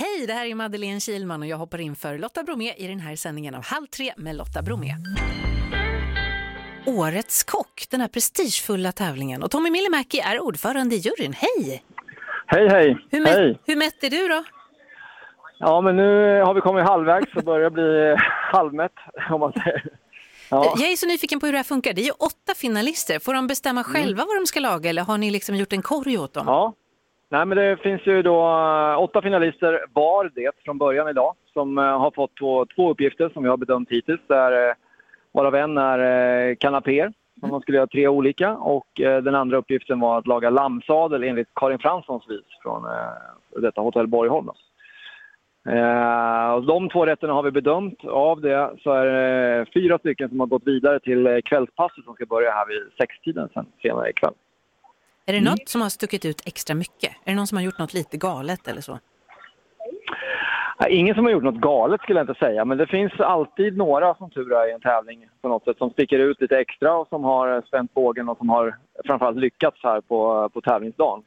Hej, det här är Madeleine Kilman och jag hoppar in för Lotta Bromé i den här sändningen av Halv tre med Lotta Bromé. Årets kock, den här prestigefulla tävlingen. Och Tommy Myllymäki är ordförande i juryn. Hej! Hej, hej. Hur, hej. hur mätt är du då? Ja, men nu har vi kommit halvvägs och börjar bli halvmätt, om man säger. Ja. Jag är så nyfiken på hur det här funkar. Det är ju åtta finalister. Får de bestämma själva vad de ska laga eller har ni liksom gjort en korg åt dem? ja. Nej, men det finns ju då eh, åtta finalister var det från början idag som eh, har fått två, två uppgifter som vi har bedömt hittills. Där, eh, varav en är kanapéer, som de skulle göra tre olika. Och den andra uppgiften var att laga lammsadel enligt Karin Franssons vis från detta hotell Borgholm. Eh, de två rätterna har vi bedömt. Av det så är det fyra stycken som har gått vidare till kvällspasset som ska börja här vid sextiden sen, senare ikväll. Är Mm. det något som har stuckit ut extra mycket? Är det någon som har gjort något lite galet eller så? Ingen som har gjort något galet skulle jag inte säga, men det finns alltid några som tur är i en tävling på något sätt som sticker ut lite extra och som har spänt bågen och som har framförallt lyckats här på, på tävlingsdagen.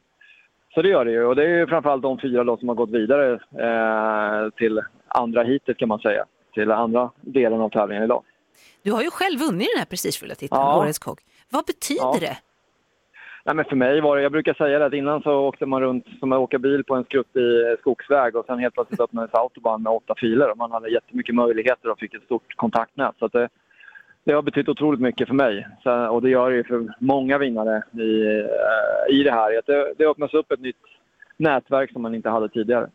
Så det gör det ju och det är ju framförallt de fyra då som har gått vidare eh, till andra hitet kan man säga, till andra delen av tävlingen idag. Du har ju själv vunnit den här prestigefulla titeln, Ja. Årets kock. Vad betyder Ja. det? Nej, men för mig var det, jag brukar säga det att innan så åkte man runt som att åka bil på en skruttig eh, skogsväg och sen helt plötsligt öppnades autobahn med åtta filer och man hade jättemycket möjligheter och fick ett stort kontaktnät. Så att det, det har betytt otroligt mycket för mig så, och det gör det ju för många vinnare i, eh, i det här. Att Det, det öppnas upp ett nytt nätverk som man inte hade tidigare.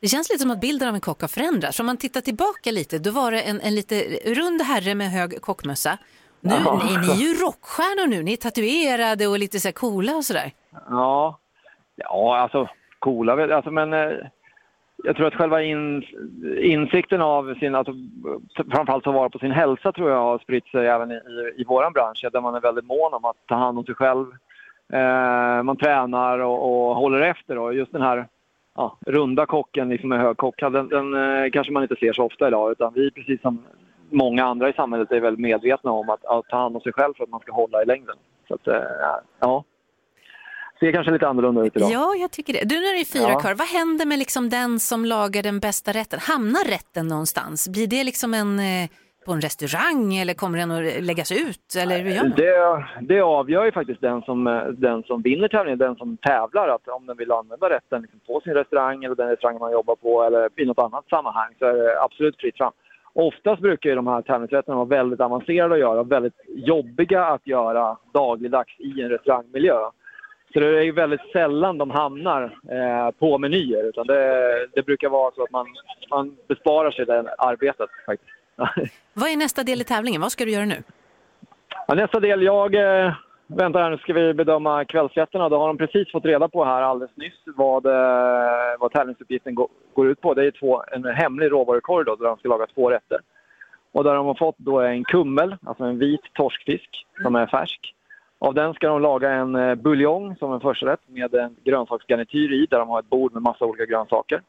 Det känns lite som att bilden av en kock har förändrats. Om man tittar tillbaka lite, då var det en, en lite rund herre med hög kockmössa. Nu Ja. är ni ju rockstjärnor nu, ni är tatuerade och lite så coola och sådär. Ja, ja alltså coola alltså, men eh, jag tror att själva in, insikten av sin, alltså, framförallt ta vara på sin hälsa tror jag har spritt sig även i, i, i vår bransch där man är väldigt mån om att ta hand om sig själv. Eh, man tränar och, och håller efter och just den här ja, runda kocken liksom med hög kock, den, den eh, kanske man inte ser så ofta idag utan vi precis som många andra i samhället är väldigt medvetna om att, att ta hand om sig själv för att man ska hålla i längden. Så att, eh, ja, ser kanske lite annorlunda ut idag. Ja, jag tycker det. Du, nu är det fyra Ja. kvar. Vad händer med liksom den som lagar den bästa rätten? Hamnar rätten någonstans? Blir det liksom en, eh, på en restaurang eller kommer den att läggas ut? Eller hur gör man? Det, det avgör ju faktiskt den som, eh, den som vinner tävlingen, den som tävlar, att om den vill använda rätten liksom på sin restaurang eller den restaurang man jobbar på eller i något annat sammanhang så är det absolut fritt fram. Oftast brukar ju de här tävlingsrätterna vara väldigt avancerade att göra väldigt jobbiga att göra dagligdags i en restaurangmiljö. Så det är ju väldigt sällan de hamnar eh, på menyer utan det, det brukar vara så att man, man besparar sig det arbetet faktiskt. Vad är nästa del i tävlingen? Vad ska du göra nu? Ja, nästa del, jag eh, Vänta här, nu ska vi bedöma kvällsrätterna. Då har de precis fått reda på här alldeles nyss vad, eh, vad tävlingsuppgiften går ut på. Det är två, en hemlig råvarukorg då, där de ska laga två rätter. Och där de har fått då en kummel, alltså en vit torskfisk som är färsk. Av den ska de laga en eh, buljong som en första rätt med en grönsaksgarnityr i där de har ett bord med massa olika grönsaker.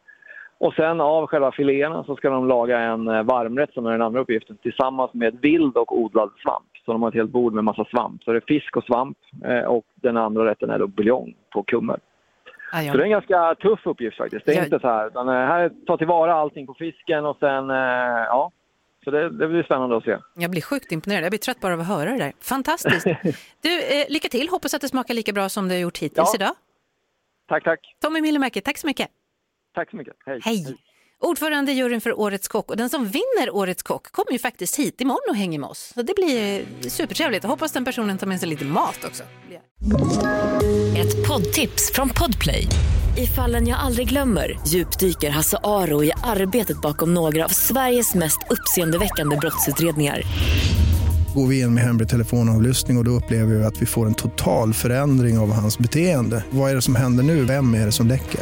Och sen av själva filéerna så ska de laga en eh, varmrätt som är den andra uppgiften tillsammans med vild och odlad svamp. Så de har ett helt bord med massa svamp. Så det är fisk och svamp eh, och den andra rätten är då buljong på kummel. Ah, Så det är en ganska tuff uppgift faktiskt. Det är Ja. inte så här. Utan eh, här är ta tillvara allting på fisken och sen, eh, ja. Så det, det blir spännande att se. Jag blir sjukt imponerad. Jag blir trött bara av att höra det där. Fantastiskt. Du, eh, lycka till. Hoppas att det smakar lika bra som det har gjort hittills Ja. idag. Tack, tack. Tommy Myllymäki, tack så mycket. Tack så mycket. Hej. Hej! Ordförande i juryn för Årets kock och den som vinner Årets kock kommer ju faktiskt hit imorgon och hänger med oss. Så det blir supertrevligt. Jag hoppas den personen tar med sig lite mat också. Ett poddtips från Podplay. I fallen jag aldrig glömmer djupdyker Hasse Aro i arbetet bakom några av Sveriges mest uppseendeväckande brottsutredningar. Går vi in med hemlig telefonavlyssning och, och då upplever vi att vi får en total förändring av hans beteende. Vad är det som händer nu? Vem är det som läcker?